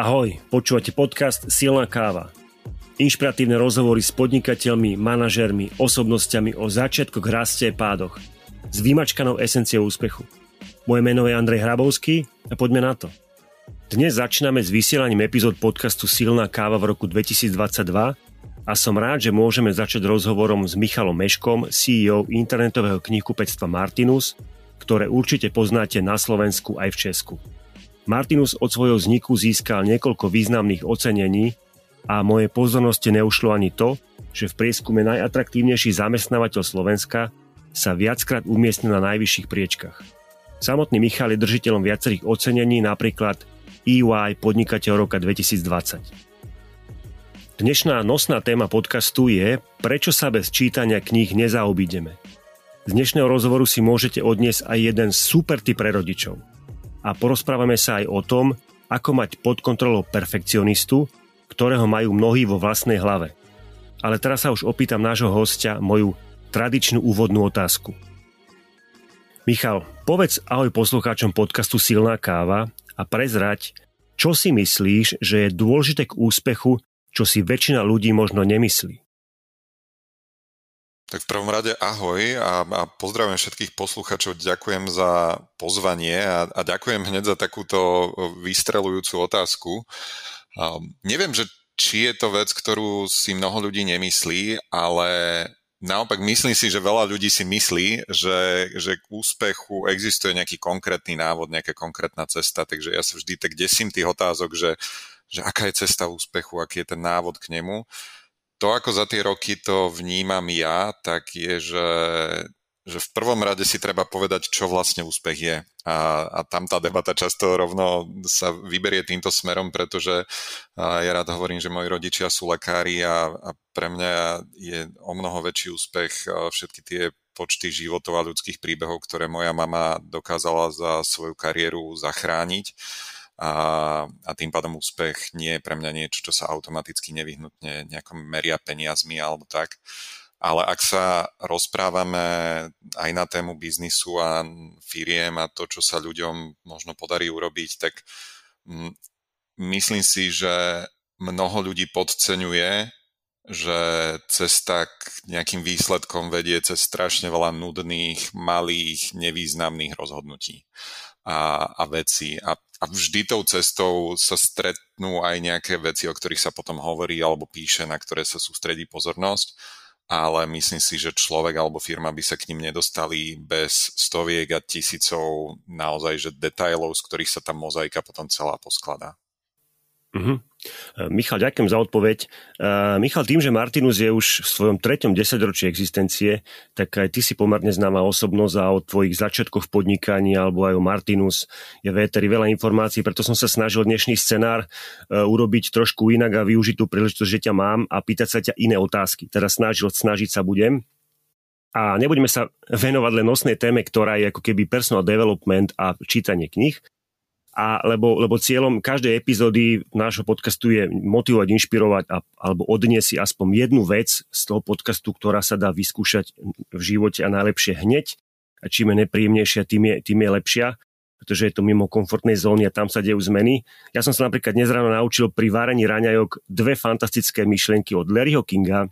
Ahoj, počúvate podcast Silná káva. Inšpiratívne rozhovory s podnikateľmi, manažermi, osobnosťami o začiatkoch, raste a pádoch. S vymačkanou esenciou úspechu. Moje meno je Andrej Hrabovský a poďme na to. Dnes začíname s vysielaním epizód podcastu Silná káva v roku 2022 a som rád, že môžeme začať rozhovorom s Michalom Meškom, CEO internetového knihkupectva Martinus, ktoré určite poznáte na Slovensku aj v Česku. Martinus od svojho vzniku získal niekoľko významných ocenení a moje pozornosti neušlo ani to, že v prieskume najatraktívnejší zamestnávateľ Slovenska sa viackrát umiestnil na najvyšších priečkach. Samotný Michal je držiteľom viacerých ocenení, napríklad EY Podnikateľ roka 2020. Dnešná nosná téma podcastu je, prečo sa bez čítania kníh nezaobídeme. Z dnešného rozhovoru si môžete odniesť aj jeden super typ pre rodičov – a porozprávame sa aj o tom, ako mať pod kontrolou perfekcionistu, ktorého majú mnohí vo vlastnej hlave. Ale teraz sa už opýtam nášho hostia moju tradičnú úvodnú otázku. Michal, povedz ahoj poslucháčom podcastu Silná káva a prezrať, čo si myslíš, že je dôležité k úspechu, čo si väčšina ľudí možno nemyslí. Tak v prvom rade ahoj a, a pozdravujem všetkých posluchačov, ďakujem za pozvanie a, a ďakujem hneď za takúto vystrelujúcu otázku. Um, neviem, že či je to vec, ktorú si mnoho ľudí nemyslí, ale naopak myslím si, že veľa ľudí si myslí, že, že k úspechu existuje nejaký konkrétny návod, nejaká konkrétna cesta, takže ja sa vždy tak desím tých otázok, že, že aká je cesta úspechu, aký je ten návod k nemu to, ako za tie roky to vnímam ja, tak je, že, že v prvom rade si treba povedať, čo vlastne úspech je. A, a tam tá debata často rovno sa vyberie týmto smerom, pretože ja rád hovorím, že moji rodičia sú lekári a, a pre mňa je o mnoho väčší úspech všetky tie počty životov a ľudských príbehov, ktoré moja mama dokázala za svoju kariéru zachrániť a, a tým pádom úspech nie je pre mňa niečo, čo sa automaticky nevyhnutne nejakom meria peniazmi alebo tak. Ale ak sa rozprávame aj na tému biznisu a firiem a to, čo sa ľuďom možno podarí urobiť, tak myslím si, že mnoho ľudí podceňuje, že cesta k nejakým výsledkom vedie cez strašne veľa nudných, malých, nevýznamných rozhodnutí a, a veci. A a vždy tou cestou sa stretnú aj nejaké veci, o ktorých sa potom hovorí alebo píše, na ktoré sa sústredí pozornosť, ale myslím si, že človek alebo firma by sa k ním nedostali bez stoviek a tisícov naozaj že detailov, z ktorých sa tá mozaika potom celá poskladá. Mm-hmm. Michal, ďakujem za odpoveď. Uh, Michal, tým, že Martinus je už v svojom treťom desaťročí existencie, tak aj ty si pomerne známa osobnosť a o tvojich začiatkoch podnikaní alebo aj o Martinus je v veľa informácií, preto som sa snažil dnešný scenár uh, urobiť trošku inak a využiť tú príležitosť, že ťa mám a pýtať sa ťa iné otázky. Teda snažil, snažiť sa budem. A nebudeme sa venovať len nosnej téme, ktorá je ako keby personal development a čítanie knih, a lebo, lebo cieľom každej epizódy nášho podcastu je motivovať, inšpirovať a, alebo odniesť si aspoň jednu vec z toho podcastu, ktorá sa dá vyskúšať v živote a najlepšie hneď. A čím je nepríjemnejšia, tým je, tým je lepšia, pretože je to mimo komfortnej zóny a tam sa dejú zmeny. Ja som sa napríklad dnes ráno naučil pri varení raňajok dve fantastické myšlienky od Larryho Kinga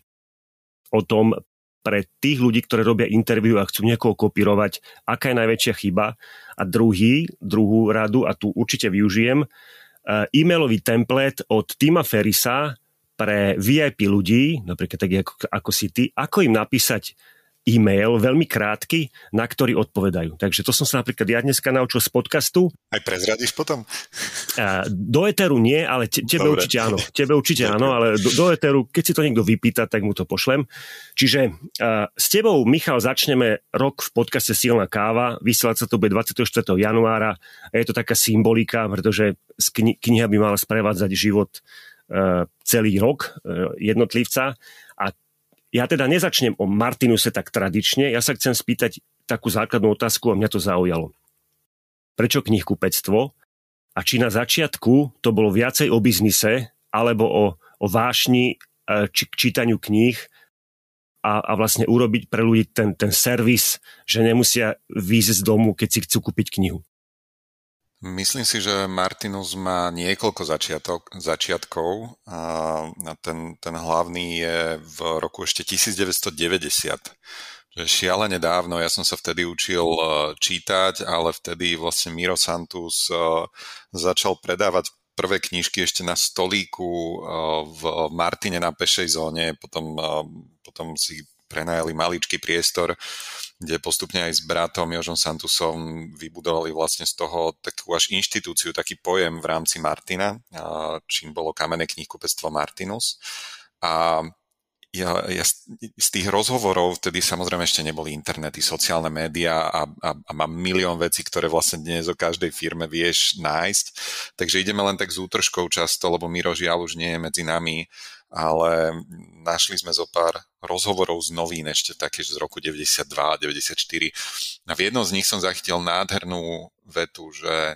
o tom, pre tých ľudí, ktorí robia interviu a chcú niekoho kopírovať, aká je najväčšia chyba. A druhý, druhú radu, a tu určite využijem, e, e-mailový template od Tima Ferisa pre VIP ľudí, napríklad tak ako, ako si ty, ako im napísať e-mail, veľmi krátky, na ktorý odpovedajú. Takže to som sa napríklad ja dneska naučil z podcastu. Aj prezradíš potom? Do Eteru nie, ale te, tebe Dobre. určite áno. Tebe určite Dobre. áno, ale do, do Eteru, keď si to niekto vypýta, tak mu to pošlem. Čiže uh, s tebou, Michal, začneme rok v podcaste Silná káva. Vysielať sa to bude 24. januára. A je to taká symbolika, pretože kni- kniha by mala sprevádzať život uh, celý rok uh, jednotlivca. Ja teda nezačnem o Martinuse tak tradične, ja sa chcem spýtať takú základnú otázku a mňa to zaujalo. Prečo knihkupectvo? A či na začiatku to bolo viacej o biznise, alebo o, o vášni e, či k čítaniu kníh a, a vlastne urobiť pre ľudí ten, ten servis, že nemusia výjsť z domu, keď si chcú kúpiť knihu? Myslím si, že Martinus má niekoľko začiatok, začiatkov. A ten, ten hlavný je v roku ešte 1990 že šialene dávno, ja som sa vtedy učil e, čítať, ale vtedy vlastne Miro Santus e, začal predávať prvé knižky ešte na stolíku e, v Martine na pešej zóne, potom, potom si prenajali maličký priestor, kde postupne aj s bratom Jožom Santusom vybudovali vlastne z toho takú až inštitúciu, taký pojem v rámci Martina, čím bolo kamenné knihkupectvo Martinus. A ja, ja z tých rozhovorov, vtedy samozrejme ešte neboli internety, sociálne médiá a, a, a mám milión vecí, ktoré vlastne dnes o každej firme vieš nájsť. Takže ideme len tak s útržkou často, lebo Miro žiaľ už nie je medzi nami, ale našli sme zo pár rozhovorov z novín ešte také z roku 92 a 94. A v jednom z nich som zachytil nádhernú vetu, že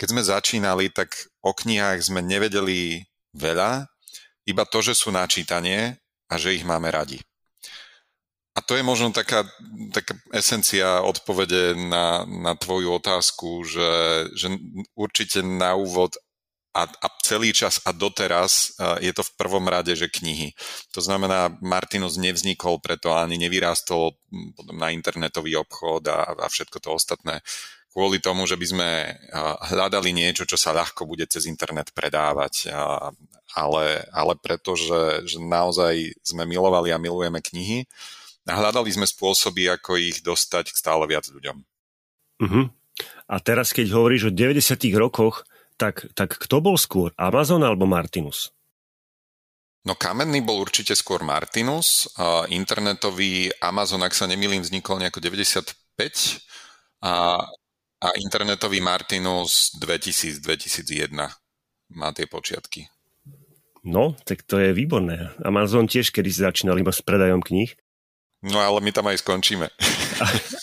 keď sme začínali, tak o knihách sme nevedeli veľa, iba to, že sú načítanie a že ich máme radi. A to je možno taká, taká esencia odpovede na, na tvoju otázku, že, že určite na úvod a, a celý čas a doteraz je to v prvom rade, že knihy. To znamená, Martinus nevznikol preto ani nevyrástol na internetový obchod a, a všetko to ostatné kvôli tomu, že by sme hľadali niečo, čo sa ľahko bude cez internet predávať ale, ale preto, že, že naozaj sme milovali a milujeme knihy a hľadali sme spôsoby, ako ich dostať k stále viac ľuďom. Uh-huh. A teraz, keď hovoríš o 90 rokoch, tak, tak kto bol skôr, Amazon alebo Martinus? No kamenný bol určite skôr Martinus, internetový Amazon, ak sa nemýlim, vznikol nejako 95 a, a internetový Martinus 2000-2001 má tie počiatky. No, tak to je výborné. Amazon tiež kedy začínal iba s predajom kníh. No ale my tam aj skončíme.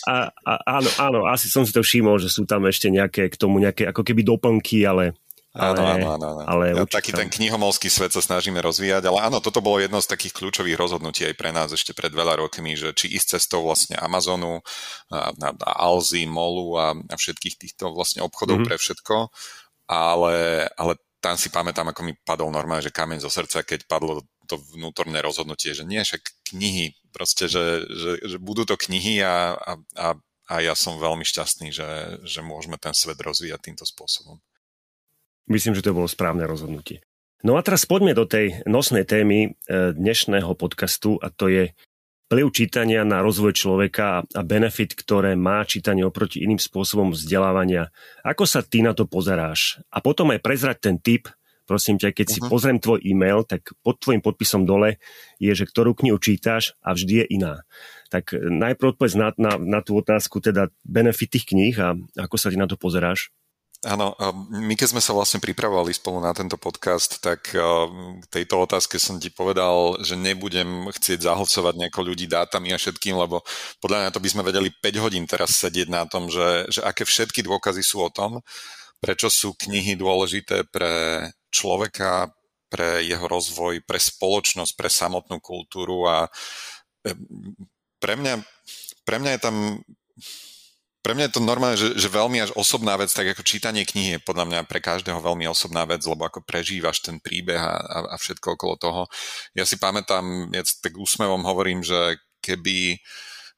A, a, áno, áno, asi som si to všimol, že sú tam ešte nejaké k tomu nejaké ako keby doplnky, ale Áno, áno, áno. áno. Ale ja, taký ten knihomolský svet sa snažíme rozvíjať, ale áno, toto bolo jedno z takých kľúčových rozhodnutí aj pre nás ešte pred veľa rokmi, že či ísť cestou vlastne Amazonu, a, a, a Alzy, Molu a, a všetkých týchto vlastne obchodov mm-hmm. pre všetko, ale, ale tam si pamätám, ako mi padol normálne, že kameň zo srdca, keď padlo to vnútorné rozhodnutie, že nie, však knihy, proste, že, že, že budú to knihy a, a, a, ja som veľmi šťastný, že, že môžeme ten svet rozvíjať týmto spôsobom. Myslím, že to bolo správne rozhodnutie. No a teraz poďme do tej nosnej témy e, dnešného podcastu a to je vplyv čítania na rozvoj človeka a benefit, ktoré má čítanie oproti iným spôsobom vzdelávania. Ako sa ty na to pozeráš? A potom aj prezrať ten tip, prosím ťa, keď uh-huh. si mhm. pozriem tvoj e-mail, tak pod tvojim podpisom dole je, že ktorú knihu čítaš a vždy je iná. Tak najprv odpovedz na, na, na tú otázku, teda benefit tých kníh a ako sa ty na to pozeráš? Áno, my keď sme sa vlastne pripravovali spolu na tento podcast, tak k tejto otázke som ti povedal, že nebudem chcieť zahlcovať nejako ľudí dátami a všetkým, lebo podľa mňa to by sme vedeli 5 hodín teraz sedieť na tom, že, že aké všetky dôkazy sú o tom, prečo sú knihy dôležité pre človeka, pre jeho rozvoj, pre spoločnosť, pre samotnú kultúru a pre mňa, pre mňa je tam pre mňa je to normálne, že, že veľmi až osobná vec, tak ako čítanie knihy je podľa mňa pre každého veľmi osobná vec, lebo ako prežívaš ten príbeh a, a, a všetko okolo toho. Ja si pamätám, ja tak úsmevom hovorím, že keby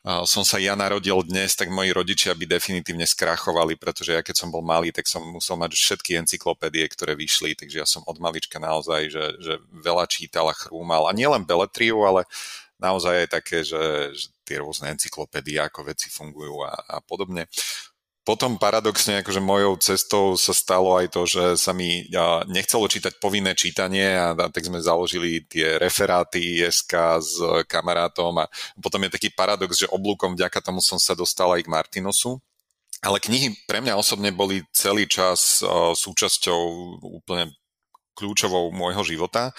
som sa ja narodil dnes, tak moji rodičia by definitívne skrachovali, pretože ja keď som bol malý, tak som musel mať všetky encyklopédie, ktoré vyšli, takže ja som od malička naozaj, že, že veľa čítal a chrúmal. A nielen beletriu, ale naozaj aj také, že, že tie rôzne encyklopédie, ako veci fungujú a, a podobne. Potom paradoxne, akože mojou cestou sa stalo aj to, že sa mi nechcelo čítať povinné čítanie a, tak sme založili tie referáty SK s kamarátom a potom je taký paradox, že oblúkom vďaka tomu som sa dostal aj k Martinosu. Ale knihy pre mňa osobne boli celý čas súčasťou úplne kľúčovou môjho života.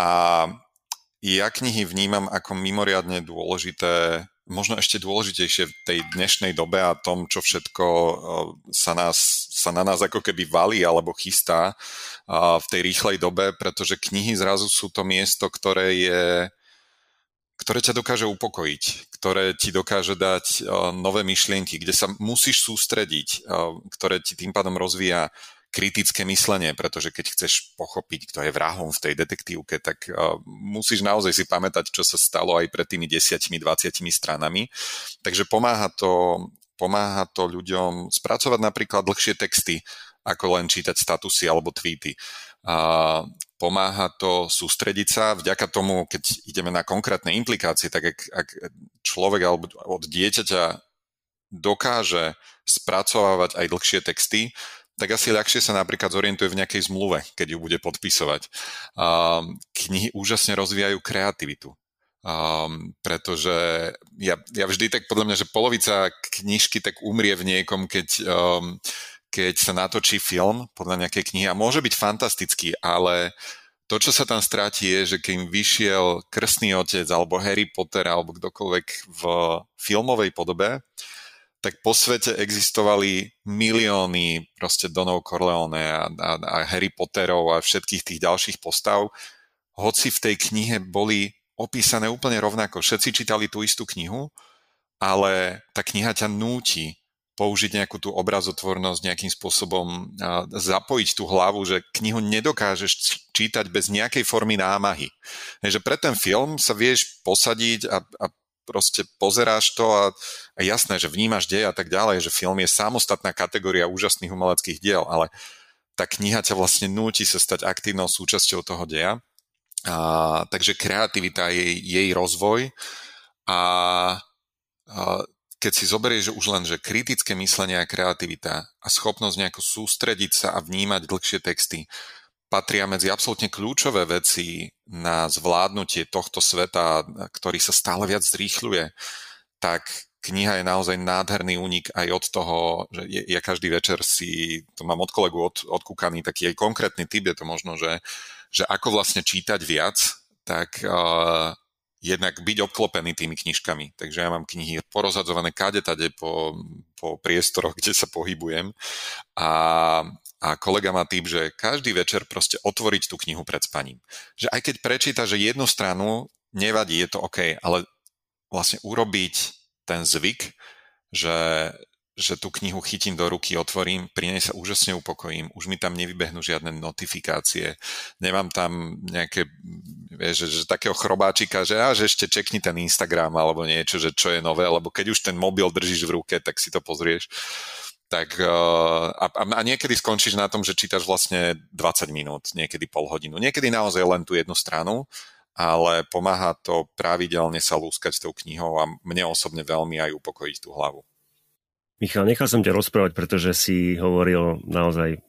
A ja knihy vnímam ako mimoriadne dôležité, možno ešte dôležitejšie v tej dnešnej dobe a tom, čo všetko eh, sa, nás, sa na nás ako keby valí alebo chystá eh, v tej rýchlej dobe, pretože knihy zrazu sú to miesto, ktoré je ktoré ťa dokáže upokojiť, ktoré ti dokáže dať nové myšlienky, kde sa musíš sústrediť, ktoré ti tým pádom rozvíja kritické myslenie, pretože keď chceš pochopiť, kto je vrahom v tej detektívke, tak uh, musíš naozaj si pamätať, čo sa stalo aj pred tými 10-20 stranami. Takže pomáha to, pomáha to ľuďom spracovať napríklad dlhšie texty, ako len čítať statusy alebo tweety. A pomáha to sústrediť sa vďaka tomu, keď ideme na konkrétne implikácie, tak ak, ak človek alebo od dieťaťa dokáže spracovávať aj dlhšie texty, tak asi ľahšie sa napríklad zorientuje v nejakej zmluve, keď ju bude podpisovať. Um, knihy úžasne rozvíjajú kreativitu. Um, pretože ja, ja vždy tak podľa mňa, že polovica knižky tak umrie v niekom, keď, um, keď sa natočí film podľa nejakej knihy a môže byť fantastický, ale to, čo sa tam stráti, je, že keď vyšiel Krstný otec alebo Harry Potter alebo kdokoľvek v filmovej podobe, tak po svete existovali milióny proste Donov Corleone a, a, a Harry Potterov a všetkých tých ďalších postav, hoci v tej knihe boli opísané úplne rovnako. Všetci čítali tú istú knihu, ale tá kniha ťa núti použiť nejakú tú obrazotvornosť, nejakým spôsobom zapojiť tú hlavu, že knihu nedokážeš čítať bez nejakej formy námahy. Takže pre ten film sa vieš posadiť a, a proste pozeráš to a, a jasné, že vnímaš dej a tak ďalej, že film je samostatná kategória úžasných umeleckých diel, ale tá kniha ťa vlastne núti sa stať aktívnou súčasťou toho deja. A, takže kreativita je jej rozvoj a, a keď si zoberieš už len, že kritické myslenie a kreativita a schopnosť nejako sústrediť sa a vnímať dlhšie texty, patria medzi absolútne kľúčové veci na zvládnutie tohto sveta, ktorý sa stále viac zrýchľuje, tak kniha je naozaj nádherný únik aj od toho, že ja každý večer si, to mám od kolegu od, odkúkaný, taký aj konkrétny typ je to možno, že, že ako vlastne čítať viac, tak uh, jednak byť obklopený tými knižkami. Takže ja mám knihy porozhadzované kade tade po, po priestoroch, kde sa pohybujem a a kolega má tým, že každý večer proste otvoriť tú knihu pred spaním. Že aj keď prečíta, že jednu stranu, nevadí, je to OK, ale vlastne urobiť ten zvyk, že, že tú knihu chytím do ruky, otvorím, pri nej sa úžasne upokojím, už mi tam nevybehnú žiadne notifikácie, nemám tam nejaké, vieš, že, že takého chrobáčika, že, a, ešte čekni ten Instagram alebo niečo, že čo je nové, lebo keď už ten mobil držíš v ruke, tak si to pozrieš tak uh, a, a niekedy skončíš na tom, že čítaš vlastne 20 minút, niekedy pol hodinu, niekedy naozaj len tú jednu stranu, ale pomáha to pravidelne sa lúskať tou knihou a mne osobne veľmi aj upokojiť tú hlavu. Michal, nechal som ťa rozprávať, pretože si hovoril naozaj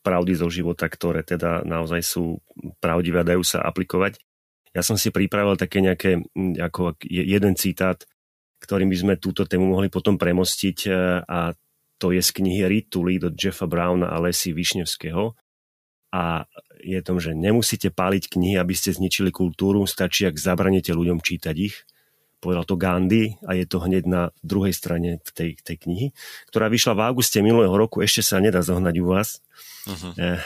pravdy zo života, ktoré teda naozaj sú pravdivé a dajú sa aplikovať. Ja som si pripravil také nejaké, ako jeden citát ktorým by sme túto tému mohli potom premostiť e, a to je z knihy Lead od Jeffa Browna a Lesy Višnevského. A je tom, že nemusíte páliť knihy, aby ste zničili kultúru, stačí, ak zabranete ľuďom čítať ich. Povedal to Gandhi a je to hneď na druhej strane tej, tej knihy, ktorá vyšla v auguste minulého roku, ešte sa nedá zohnať u vás uh-huh.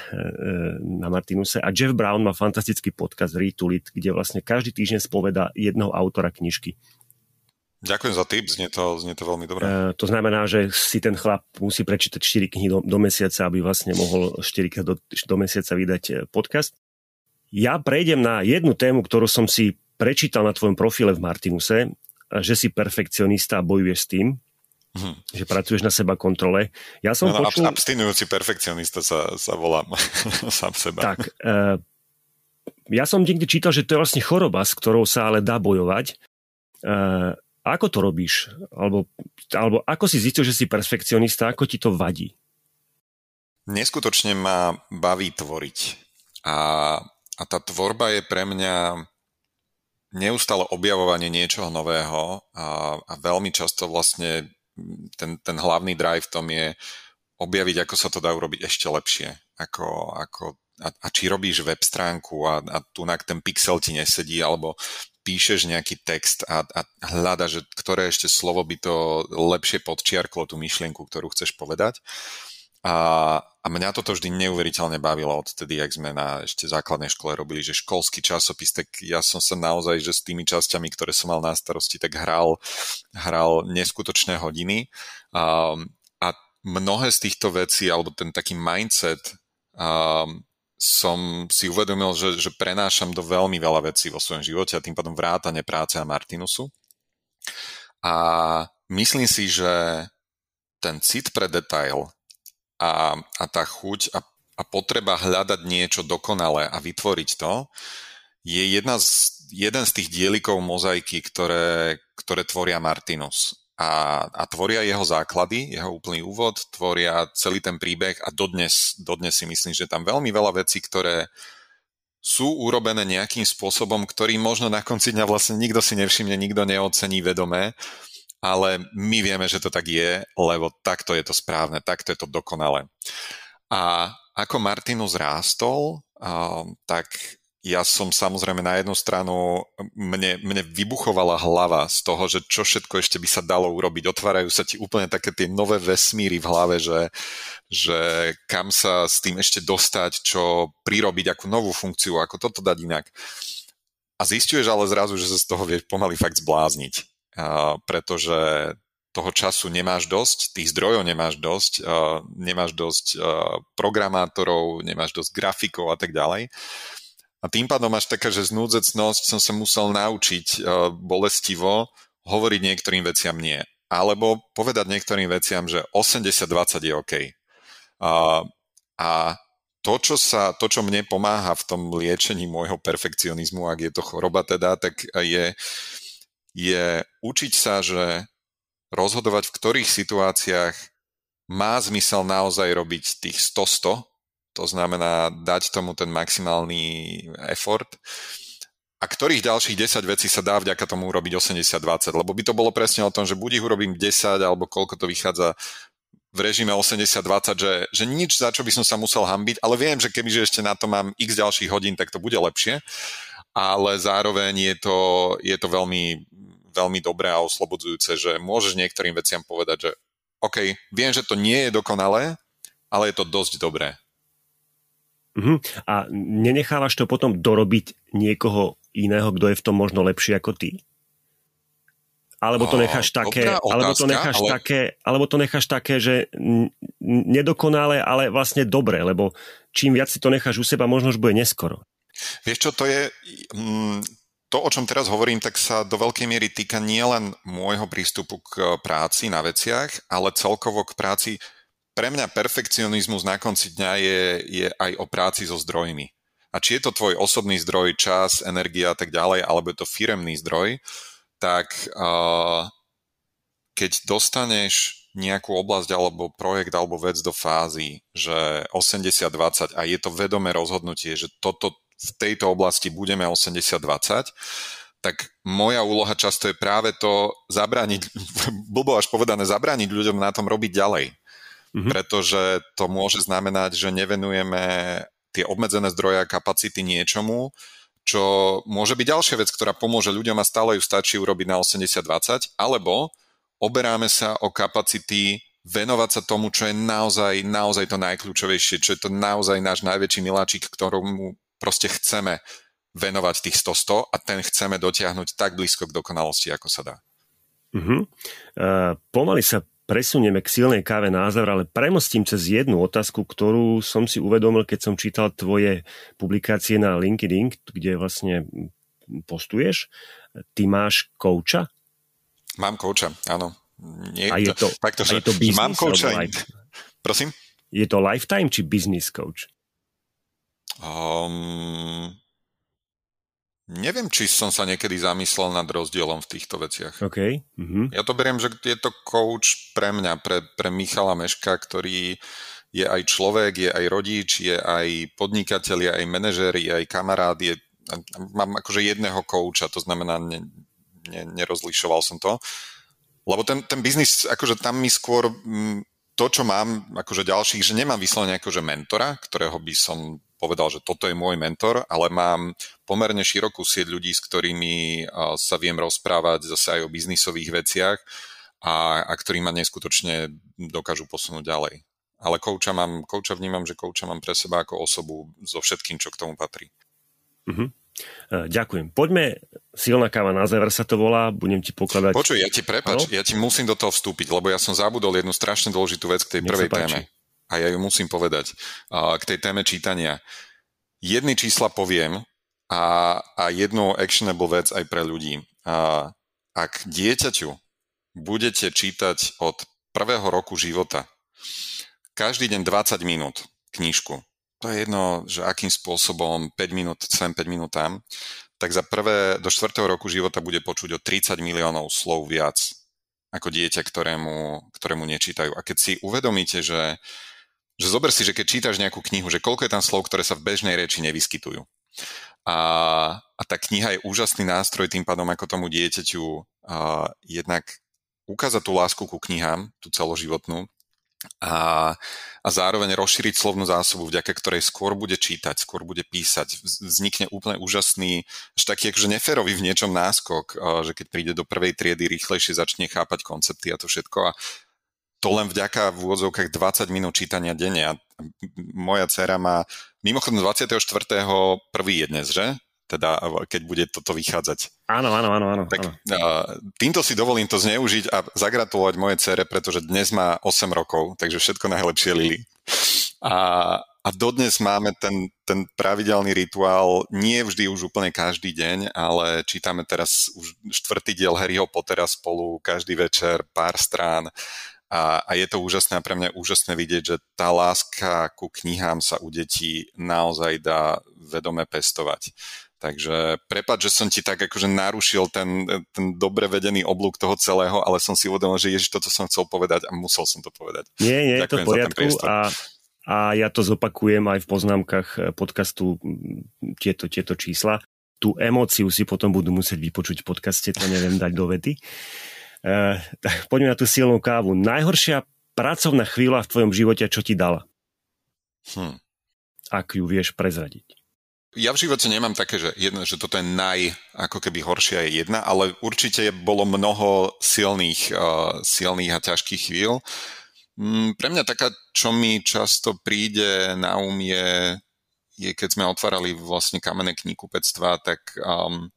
na Martinuse. A Jeff Brown má fantastický podcast Read to Lead, kde vlastne každý týždeň spoveda jedného autora knižky. Ďakujem za tip, znie to, znie to veľmi dobré. Uh, to znamená, že si ten chlap musí prečítať 4 knihy do, do mesiaca, aby vlastne mohol 4 krát do, do mesiaca vydať e, podcast. Ja prejdem na jednu tému, ktorú som si prečítal na tvojom profile v Martinuse, že si perfekcionista a bojuješ s tým, hm. že pracuješ na seba kontrole. Ja som no, počul... Abstinujúci perfekcionista sa, sa volám sám seba. Tak, uh, ja som niekde čítal, že to je vlastne choroba, s ktorou sa ale dá bojovať. Ako to robíš? Alebo, alebo ako si zistil, že si perfekcionista? Ako ti to vadí? Neskutočne ma baví tvoriť. A, a tá tvorba je pre mňa neustále objavovanie niečoho nového a, a veľmi často vlastne ten, ten hlavný drive v tom je objaviť, ako sa to dá urobiť ešte lepšie. Ako, ako, a, a či robíš web stránku a, a tu ten pixel ti nesedí, alebo píšeš nejaký text a, a hľadaš, ktoré ešte slovo by to lepšie podčiarklo tú myšlienku, ktorú chceš povedať. A, a mňa toto vždy neuveriteľne bavilo odtedy, jak sme na ešte základnej škole robili, že školský časopis, tak ja som sa naozaj, že s tými časťami, ktoré som mal na starosti, tak hral, hral neskutočné hodiny. A, a mnohé z týchto vecí, alebo ten taký mindset, a, som si uvedomil, že, že prenášam do veľmi veľa vecí vo svojom živote a tým pádom vrátane práce a Martinusu. A myslím si, že ten cit pre detail a, a tá chuť a, a potreba hľadať niečo dokonalé a vytvoriť to je jedna z, jeden z tých dielikov mozaiky, ktoré, ktoré tvoria Martinus. A, a tvoria jeho základy, jeho úplný úvod, tvoria celý ten príbeh a dodnes, dodnes si myslím, že tam veľmi veľa vecí, ktoré sú urobené nejakým spôsobom, ktorý možno na konci dňa vlastne nikto si nevšimne, nikto neocení vedomé, ale my vieme, že to tak je, lebo takto je to správne, takto je to dokonalé. A ako Martinus rástol, tak ja som samozrejme na jednu stranu, mne, mne vybuchovala hlava z toho, že čo všetko ešte by sa dalo urobiť. Otvárajú sa ti úplne také tie nové vesmíry v hlave, že, že kam sa s tým ešte dostať, čo prirobiť, akú novú funkciu, ako toto dať inak. A zistuješ ale zrazu, že sa z toho vieš pomaly fakt zblázniť pretože toho času nemáš dosť, tých zdrojov nemáš dosť, nemáš dosť programátorov, nemáš dosť grafikov a tak ďalej. A tým pádom máš taká, že znúdzecnosť som sa musel naučiť bolestivo hovoriť niektorým veciam nie. Alebo povedať niektorým veciam, že 80-20 je OK. A, a to, čo, sa, to, čo mne pomáha v tom liečení môjho perfekcionizmu, ak je to choroba teda, tak je je učiť sa, že rozhodovať v ktorých situáciách má zmysel naozaj robiť tých 100-100, to znamená dať tomu ten maximálny effort. A ktorých ďalších 10 vecí sa dá vďaka tomu urobiť 80-20, lebo by to bolo presne o tom, že buď ich urobím 10 alebo koľko to vychádza v režime 80-20, že, že nič za čo by som sa musel hambiť, ale viem, že kebyže ešte na to mám x ďalších hodín, tak to bude lepšie. Ale zároveň je to, je to veľmi, veľmi dobré a oslobodzujúce, že môžeš niektorým veciam povedať, že OK, viem, že to nie je dokonalé, ale je to dosť dobré. Uh-huh. A nenechávaš to potom dorobiť niekoho iného, kto je v tom možno lepší ako ty? Alebo to necháš také, otázka, alebo to necháš ale... také, alebo to necháš také, že nedokonalé, ale vlastne dobre, lebo čím viac si to necháš u seba, možno už bude neskoro. Vieš čo, to je... Mm, to, o čom teraz hovorím, tak sa do veľkej miery týka nielen môjho prístupu k práci na veciach, ale celkovo k práci. Pre mňa perfekcionizmus na konci dňa je, je aj o práci so zdrojmi. A či je to tvoj osobný zdroj, čas, energia a tak ďalej, alebo je to firemný zdroj, tak uh, keď dostaneš nejakú oblasť alebo projekt alebo vec do fázy, že 80-20 a je to vedomé rozhodnutie, že toto v tejto oblasti budeme 80-20, tak moja úloha často je práve to zabrániť, blbo až povedané, zabrániť ľuďom na tom robiť ďalej. Mm-hmm. Pretože to môže znamenať, že nevenujeme tie obmedzené zdroje a kapacity niečomu, čo môže byť ďalšia vec, ktorá pomôže ľuďom a stále ju stačí urobiť na 80-20, alebo oberáme sa o kapacity venovať sa tomu, čo je naozaj, naozaj to najkľúčovejšie, čo je to naozaj náš najväčší miláčik, ktorému proste chceme venovať tých 100-100 a ten chceme dotiahnuť tak blízko k dokonalosti, ako sa dá. Uh-huh. Uh, pomaly sa presunieme k silnej káve názor, ale premostím cez jednu otázku, ktorú som si uvedomil, keď som čítal tvoje publikácie na LinkedIn, kde vlastne postuješ. Ty máš kouča? Mám kouča, áno. Nie, a je to, takto, a je to business, mám kouča. Prosím? Je to lifetime či business coach? Um, neviem, či som sa niekedy zamyslel nad rozdielom v týchto veciach. Okay. Uh-huh. Ja to beriem, že je to coach pre mňa, pre, pre Michala Meška, ktorý je aj človek, je aj rodič, je aj podnikateľ, je aj manažer, je aj kamarát, je, mám akože jedného kouča, to znamená, ne, ne, nerozlišoval som to. Lebo ten, ten biznis, akože tam mi skôr mm, to, čo mám akože ďalších, že nemám vyslovene akože mentora, ktorého by som povedal, že toto je môj mentor, ale mám pomerne širokú sieť ľudí, s ktorými sa viem rozprávať zase aj o biznisových veciach a, a ktorí ma neskutočne dokážu posunúť ďalej. ale kouča, mám, kouča vnímam, že kouča mám pre seba ako osobu so všetkým, čo k tomu patrí. Uh-huh. Ďakujem. Poďme, silná káva na záver sa to volá, budem ti pokladať... Počuj, ja ti prepač, ano? ja ti musím do toho vstúpiť, lebo ja som zabudol jednu strašne dôležitú vec k tej Nech prvej téme. A ja ju musím povedať. K tej téme čítania. Jedny čísla poviem a, a jednu actionable vec aj pre ľudí. A, ak dieťaťu budete čítať od prvého roku života každý deň 20 minút knížku, to je jedno, že akým spôsobom 5 minút sem, 5 minút tam, tak za prvé do 4. roku života bude počuť o 30 miliónov slov viac ako dieťa, ktorému, ktorému nečítajú. A keď si uvedomíte, že, že zober si, že keď čítaš nejakú knihu, že koľko je tam slov, ktoré sa v bežnej reči nevyskytujú. A, a tá kniha je úžasný nástroj tým pádom, ako tomu dieťaťu a, jednak ukázať tú lásku ku knihám, tú celoživotnú, a, a zároveň rozšíriť slovnú zásobu, vďaka ktorej skôr bude čítať, skôr bude písať. Vznikne úplne úžasný, až taký akože neférový v niečom náskok, že keď príde do prvej triedy, rýchlejšie začne chápať koncepty a to všetko. A to len vďaka v úvodzovkách 20 minút čítania denne. A moja dcera má, mimochodom 24. prvý je dnes, že? teda keď bude toto vychádzať. Áno, áno, áno. áno, tak, týmto si dovolím to zneužiť a zagratulovať moje cere, pretože dnes má 8 rokov, takže všetko najlepšie Lili. A, a dodnes máme ten, ten pravidelný rituál, nie vždy už úplne každý deň, ale čítame teraz už štvrtý diel Harryho Pottera spolu každý večer, pár strán. A, a je to úžasné a pre mňa úžasné vidieť, že tá láska ku knihám sa u detí naozaj dá vedome pestovať. Takže prepáč, že som ti tak akože narušil ten, ten dobre vedený oblúk toho celého, ale som si uvedomil, že ježiš, toto som chcel povedať a musel som to povedať. Nie, nie, je to v poriadku a, a ja to zopakujem aj v poznámkach podcastu tieto, tieto čísla. Tú emóciu si potom budú musieť vypočuť v podcaste, to neviem dať do vety. Uh, poďme na tú silnú kávu. Najhoršia pracovná chvíľa v tvojom živote, čo ti dala? Hm. Ak ju vieš prezradiť ja v živote nemám také, že, jedno, že toto je naj, ako keby horšia je jedna, ale určite bolo mnoho silných, uh, silných a ťažkých chvíľ. Mm, pre mňa taká, čo mi často príde na um je, je keď sme otvárali vlastne kamenné kníhkupectva, tak, um,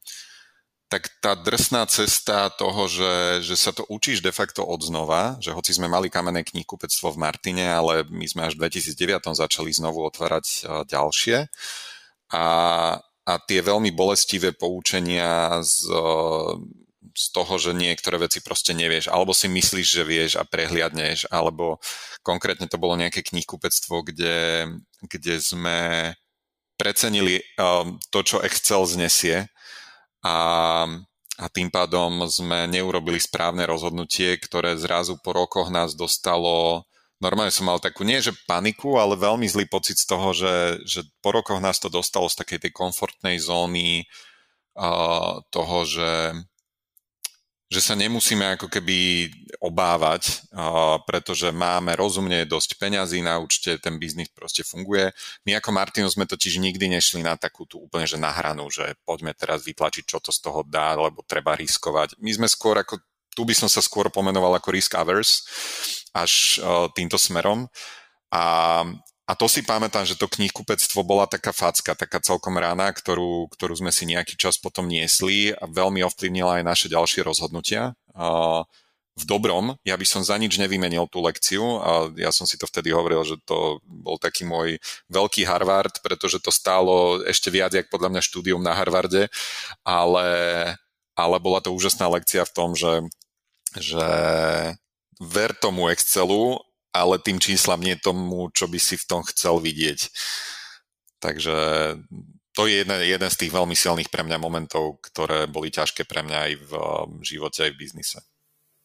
tak tá drsná cesta toho, že, že sa to učíš de facto od znova, že hoci sme mali kamenné kníhkupectvo v Martine, ale my sme až v 2009 začali znovu otvárať uh, ďalšie. A, a tie veľmi bolestivé poučenia z, z toho, že niektoré veci proste nevieš, alebo si myslíš, že vieš a prehliadneš, alebo konkrétne to bolo nejaké knihkupectvo, kde, kde sme precenili um, to, čo Excel znesie a, a tým pádom sme neurobili správne rozhodnutie, ktoré zrazu po rokoch nás dostalo normálne som mal takú, nie že paniku, ale veľmi zlý pocit z toho, že, že po rokoch nás to dostalo z takej tej komfortnej zóny uh, toho, že, že sa nemusíme ako keby obávať, pretože máme rozumne dosť peňazí na účte, ten biznis proste funguje. My ako Martino sme totiž nikdy nešli na takú tú úplne, že na hranu, že poďme teraz vytlačiť, čo to z toho dá, lebo treba riskovať. My sme skôr ako tu by som sa skôr pomenoval ako risk averse, až týmto smerom. A, a to si pamätám, že to knihkupectvo bola taká facka, taká celkom rána, ktorú, ktorú sme si nejaký čas potom niesli a veľmi ovplyvnila aj naše ďalšie rozhodnutia. V dobrom, ja by som za nič nevymenil tú lekciu a ja som si to vtedy hovoril, že to bol taký môj veľký Harvard, pretože to stálo ešte viac, jak podľa mňa štúdium na Harvarde, ale, ale bola to úžasná lekcia v tom, že že ver tomu Excelu, ale tým číslam nie tomu, čo by si v tom chcel vidieť. Takže to je jeden, jeden z tých veľmi silných pre mňa momentov, ktoré boli ťažké pre mňa aj v um, živote, aj v biznise.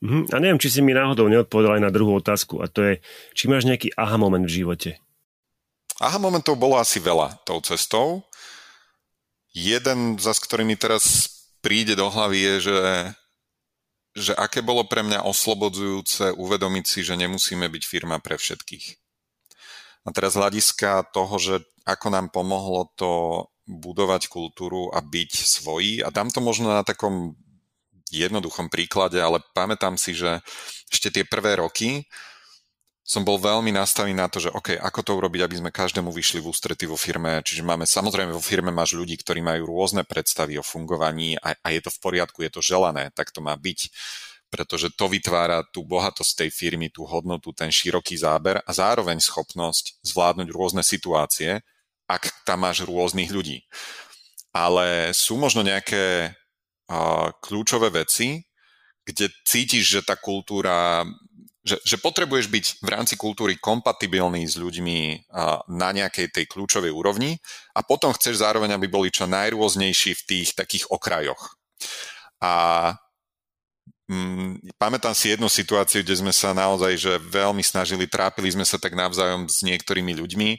Mm-hmm. A neviem, či si mi náhodou neodpovedal aj na druhú otázku, a to je, či máš nejaký aha moment v živote? Aha momentov bolo asi veľa tou cestou. Jeden, za s ktorými teraz príde do hlavy, je, že že aké bolo pre mňa oslobodzujúce uvedomiť si, že nemusíme byť firma pre všetkých. A teraz hľadiska toho, že ako nám pomohlo to budovať kultúru a byť svojí. A dám to možno na takom jednoduchom príklade, ale pamätám si, že ešte tie prvé roky som bol veľmi nastavený na to, že OK, ako to urobiť, aby sme každému vyšli v ústrety vo firme. Čiže máme, samozrejme vo firme máš ľudí, ktorí majú rôzne predstavy o fungovaní a, a je to v poriadku, je to želané, tak to má byť pretože to vytvára tú bohatosť tej firmy, tú hodnotu, ten široký záber a zároveň schopnosť zvládnuť rôzne situácie, ak tam máš rôznych ľudí. Ale sú možno nejaké uh, kľúčové veci, kde cítiš, že tá kultúra že, že potrebuješ byť v rámci kultúry kompatibilný s ľuďmi na nejakej tej kľúčovej úrovni a potom chceš zároveň, aby boli čo najrôznejší v tých takých okrajoch. A mm, pamätám si jednu situáciu, kde sme sa naozaj že veľmi snažili, trápili sme sa tak navzájom s niektorými ľuďmi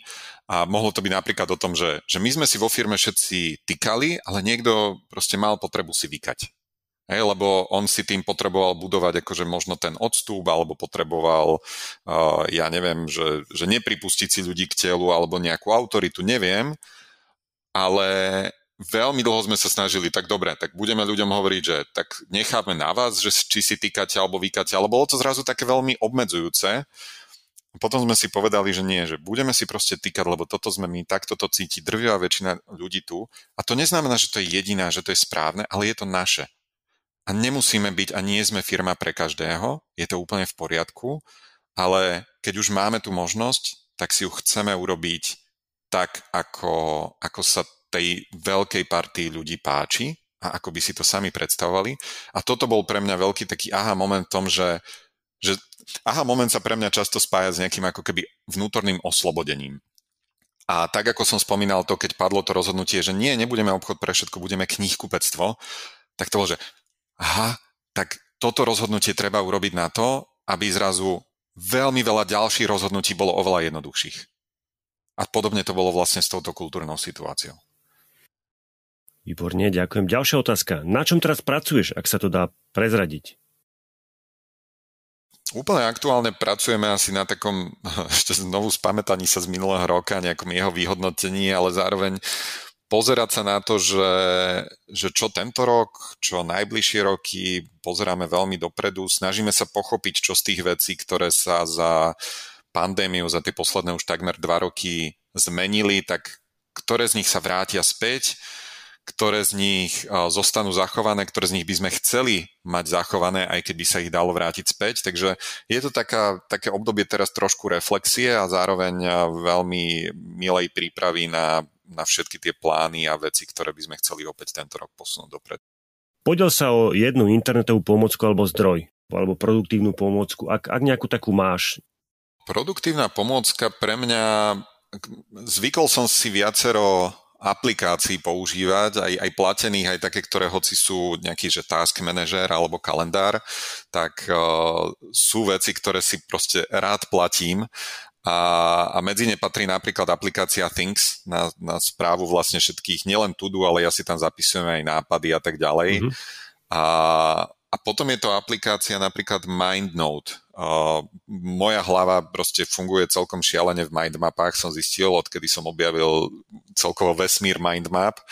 a mohlo to byť napríklad o tom, že, že my sme si vo firme všetci tykali, ale niekto proste mal potrebu si vykať. Hej, lebo on si tým potreboval budovať akože možno ten odstup, alebo potreboval, uh, ja neviem, že, že nepripustiť si ľudí k telu, alebo nejakú autoritu, neviem, ale veľmi dlho sme sa snažili, tak dobre, tak budeme ľuďom hovoriť, že tak necháme na vás, že či si týkate alebo vykáte, ale bolo to zrazu také veľmi obmedzujúce. Potom sme si povedali, že nie, že budeme si proste týkať, lebo toto sme my, takto to cíti drvivá väčšina ľudí tu. A to neznamená, že to je jediná, že to je správne, ale je to naše. A nemusíme byť a nie sme firma pre každého, je to úplne v poriadku, ale keď už máme tú možnosť, tak si ju chceme urobiť tak, ako, ako sa tej veľkej partii ľudí páči a ako by si to sami predstavovali. A toto bol pre mňa veľký taký aha moment v tom, že, že aha moment sa pre mňa často spája s nejakým ako keby vnútorným oslobodením. A tak ako som spomínal to, keď padlo to rozhodnutie, že nie, nebudeme obchod pre všetko, budeme knihkupectvo, tak to bolo, že aha, tak toto rozhodnutie treba urobiť na to, aby zrazu veľmi veľa ďalších rozhodnutí bolo oveľa jednoduchších. A podobne to bolo vlastne s touto kultúrnou situáciou. Výborne, ďakujem. Ďalšia otázka. Na čom teraz pracuješ, ak sa to dá prezradiť? Úplne aktuálne pracujeme asi na takom, ešte znovu spamätaní sa z minulého roka, nejakom jeho vyhodnotení, ale zároveň pozerať sa na to, že, že čo tento rok, čo najbližšie roky, pozeráme veľmi dopredu, snažíme sa pochopiť, čo z tých vecí, ktoré sa za pandémiu, za tie posledné už takmer dva roky zmenili, tak ktoré z nich sa vrátia späť, ktoré z nich zostanú zachované, ktoré z nich by sme chceli mať zachované, aj keď by sa ich dalo vrátiť späť. Takže je to taká, také obdobie teraz trošku reflexie a zároveň veľmi milej prípravy na na všetky tie plány a veci, ktoré by sme chceli opäť tento rok posunúť dopredu. Podiel sa o jednu internetovú pomocku alebo zdroj, alebo produktívnu pomôcku, ak, ak nejakú takú máš. Produktívna pomôcka pre mňa, zvykol som si viacero aplikácií používať, aj, aj platených, aj také, ktoré hoci sú nejaký, že task manager alebo kalendár, tak uh, sú veci, ktoré si proste rád platím a, a medzi ne patrí napríklad aplikácia Things na, na správu vlastne všetkých, nielen tudu, ale ja si tam zapisujem aj nápady a tak ďalej. Mm-hmm. A, a potom je to aplikácia napríklad MindNote. Uh, moja hlava proste funguje celkom šialene v mindmapách, som zistil, odkedy som objavil celkovo vesmír mindmap.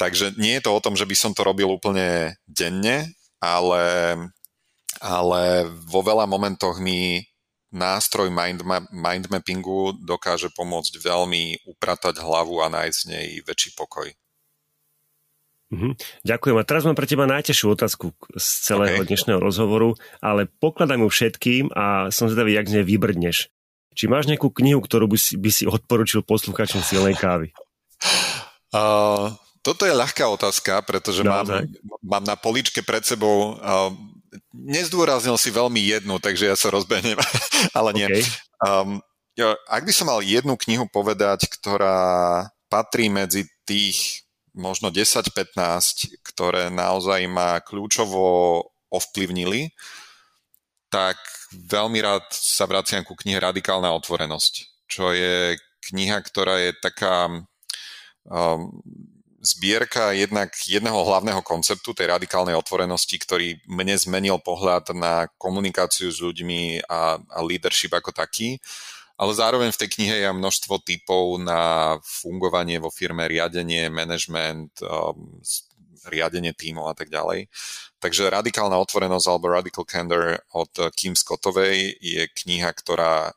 Takže nie je to o tom, že by som to robil úplne denne, ale, ale vo veľa momentoch mi nástroj mind, mind mappingu dokáže pomôcť veľmi upratať hlavu a nájsť v nej väčší pokoj. Mhm. Ďakujem. A teraz mám pre teba najtežšiu otázku z celého okay. dnešného rozhovoru, ale pokladám ju všetkým a som zvedavý, jak z nej vybrdneš. Či máš nejakú knihu, ktorú by si, by si odporučil poslucháčom silnej kávy? Uh, toto je ľahká otázka, pretože mám, mám na poličke pred sebou uh, nezdôraznil si veľmi jednu, takže ja sa rozbehnem, ale nie. Okay. Um, ja, ak by som mal jednu knihu povedať, ktorá patrí medzi tých možno 10-15, ktoré naozaj ma kľúčovo ovplyvnili, tak veľmi rád sa vraciam ku knihe Radikálna otvorenosť, čo je kniha, ktorá je taká um, zbierka jednak jedného hlavného konceptu tej radikálnej otvorenosti, ktorý mne zmenil pohľad na komunikáciu s ľuďmi a, a leadership ako taký. Ale zároveň v tej knihe je množstvo typov na fungovanie vo firme, riadenie, management, um, riadenie tímov a tak ďalej. Takže Radikálna otvorenosť alebo Radical Candor od Kim Scottovej je kniha, ktorá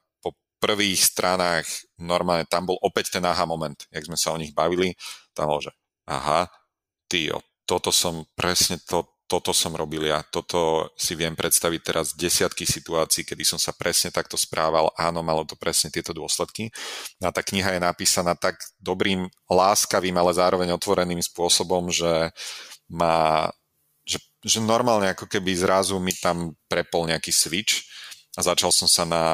prvých stranách normálne tam bol opäť ten aha moment, jak sme sa o nich bavili, tam bol, že aha, tyjo, toto som presne to, toto som robil ja, toto si viem predstaviť teraz desiatky situácií, kedy som sa presne takto správal, áno, malo to presne tieto dôsledky. A tá kniha je napísaná tak dobrým, láskavým, ale zároveň otvoreným spôsobom, že má, že, že normálne ako keby zrazu mi tam prepol nejaký switch a začal som sa na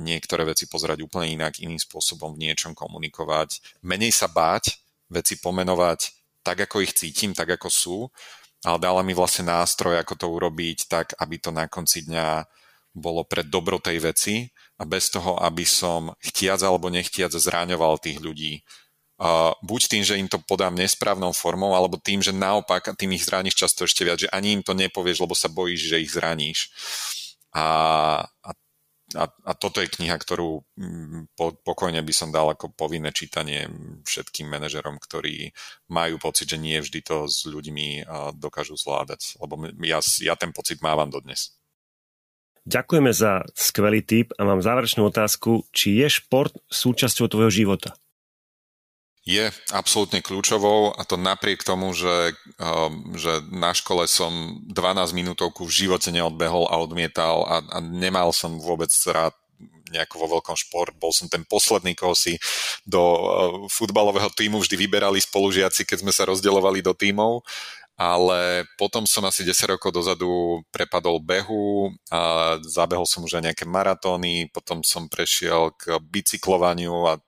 niektoré veci pozerať úplne inak, iným spôsobom v niečom komunikovať, menej sa báť, veci pomenovať tak, ako ich cítim, tak, ako sú ale dala mi vlastne nástroj, ako to urobiť tak, aby to na konci dňa bolo pre dobro tej veci a bez toho, aby som chtiac alebo nechtiac zráňoval tých ľudí. Uh, buď tým, že im to podám nesprávnou formou, alebo tým, že naopak tým ich zraníš často ešte viac, že ani im to nepovieš, lebo sa bojíš, že ich zraníš. A, a a, a toto je kniha, ktorú mm, po, pokojne by som dal ako povinné čítanie všetkým manažerom, ktorí majú pocit, že nie vždy to s ľuďmi dokážu zvládať. Lebo ja, ja ten pocit mávam dodnes. Ďakujeme za skvelý tip a mám záverečnú otázku, či je šport súčasťou tvojho života? Je absolútne kľúčovou a to napriek tomu, že, um, že na škole som 12 minútovku v živote neodbehol a odmietal a, a nemal som vôbec rád nejako vo veľkom šport. Bol som ten posledný, koho si do uh, futbalového týmu vždy vyberali spolužiaci, keď sme sa rozdeľovali do týmov ale potom som asi 10 rokov dozadu prepadol behu a zabehol som už aj nejaké maratóny, potom som prešiel k bicyklovaniu a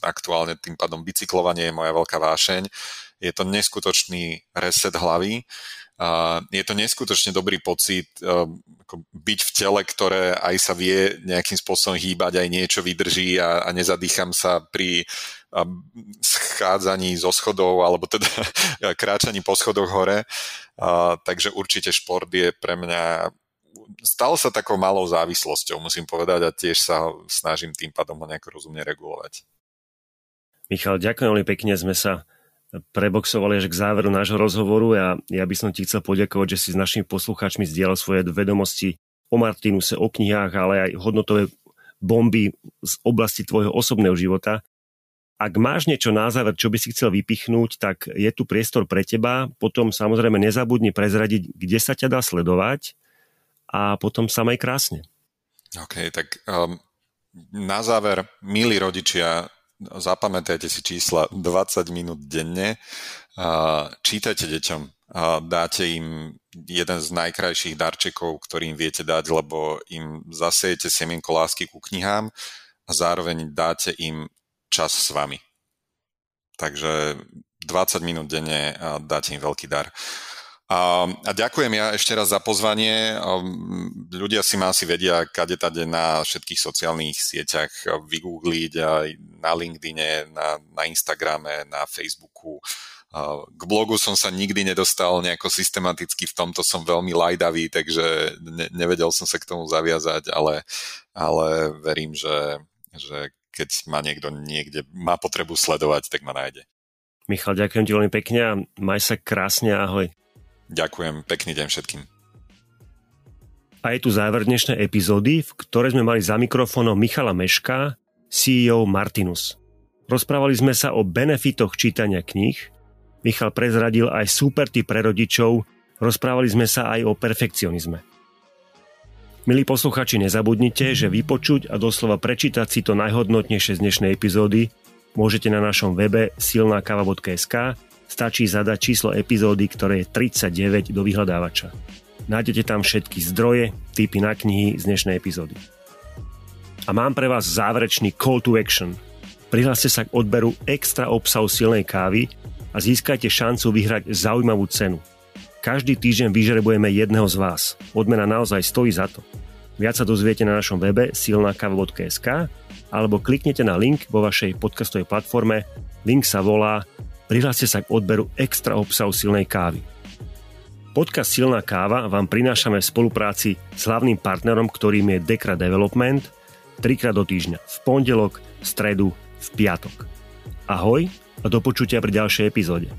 aktuálne tým pádom bicyklovanie je moja veľká vášeň. Je to neskutočný reset hlavy. Je to neskutočne dobrý pocit byť v tele, ktoré aj sa vie nejakým spôsobom hýbať, aj niečo vydrží a, a nezadýcham sa pri schádzaní zo schodov alebo teda kráčaní po schodoch hore. Takže určite šport je pre mňa stal sa takou malou závislosťou, musím povedať, a tiež sa snažím tým pádom ho nejako rozumne regulovať. Michal, ďakujem veľmi pekne, sme sa preboxovali až k záveru nášho rozhovoru a ja by som ti chcel poďakovať, že si s našimi poslucháčmi zdieľal svoje vedomosti o Martinuse, o knihách, ale aj hodnotové bomby z oblasti tvojho osobného života. Ak máš niečo na záver, čo by si chcel vypichnúť, tak je tu priestor pre teba. Potom samozrejme nezabudni prezradiť, kde sa ťa dá sledovať a potom sa maj krásne. OK, tak um, na záver, milí rodičia, zapamätajte si čísla 20 minút denne, čítajte deťom, dáte im jeden z najkrajších darčekov, ktorým viete dať, lebo im zasejete semienko lásky ku knihám a zároveň dáte im čas s vami. Takže 20 minút denne dáte im veľký dar. A, a ďakujem ja ešte raz za pozvanie. Ľudia si ma asi vedia, kade tade na všetkých sociálnych sieťach vygoogliť, aj na LinkedIne, na, na Instagrame, na Facebooku. K blogu som sa nikdy nedostal nejako systematicky, v tomto som veľmi lajdavý, takže ne, nevedel som sa k tomu zaviazať, ale, ale verím, že, že keď ma niekto niekde má potrebu sledovať, tak ma nájde. Michal, ďakujem ti veľmi pekne a maj sa krásne, ahoj. Ďakujem, pekný deň všetkým. A je tu záver dnešnej epizódy, v ktorej sme mali za mikrofónom Michala Meška, CEO Martinus. Rozprávali sme sa o benefitoch čítania kníh, Michal prezradil aj super tip pre rodičov, rozprávali sme sa aj o perfekcionizme. Milí posluchači, nezabudnite, že vypočuť a doslova prečítať si to najhodnotnejšie z dnešnej epizódy môžete na našom webe silnakava.sk Stačí zadať číslo epizódy, ktoré je 39 do vyhľadávača. Nájdete tam všetky zdroje, typy na knihy z dnešnej epizódy. A mám pre vás záverečný call to action. Prihláste sa k odberu extra obsahu silnej kávy a získajte šancu vyhrať zaujímavú cenu. Každý týždeň vyžrebujeme jedného z vás. Odmena naozaj stojí za to. Viac sa dozviete na našom webe silnakava.sk alebo kliknete na link vo vašej podcastovej platforme. Link sa volá prihláste sa k odberu extra obsahu silnej kávy. Podcast Silná káva vám prinášame v spolupráci s hlavným partnerom, ktorým je Dekra Development, trikrát do týždňa, v pondelok, v stredu, v piatok. Ahoj a do počutia pri ďalšej epizóde.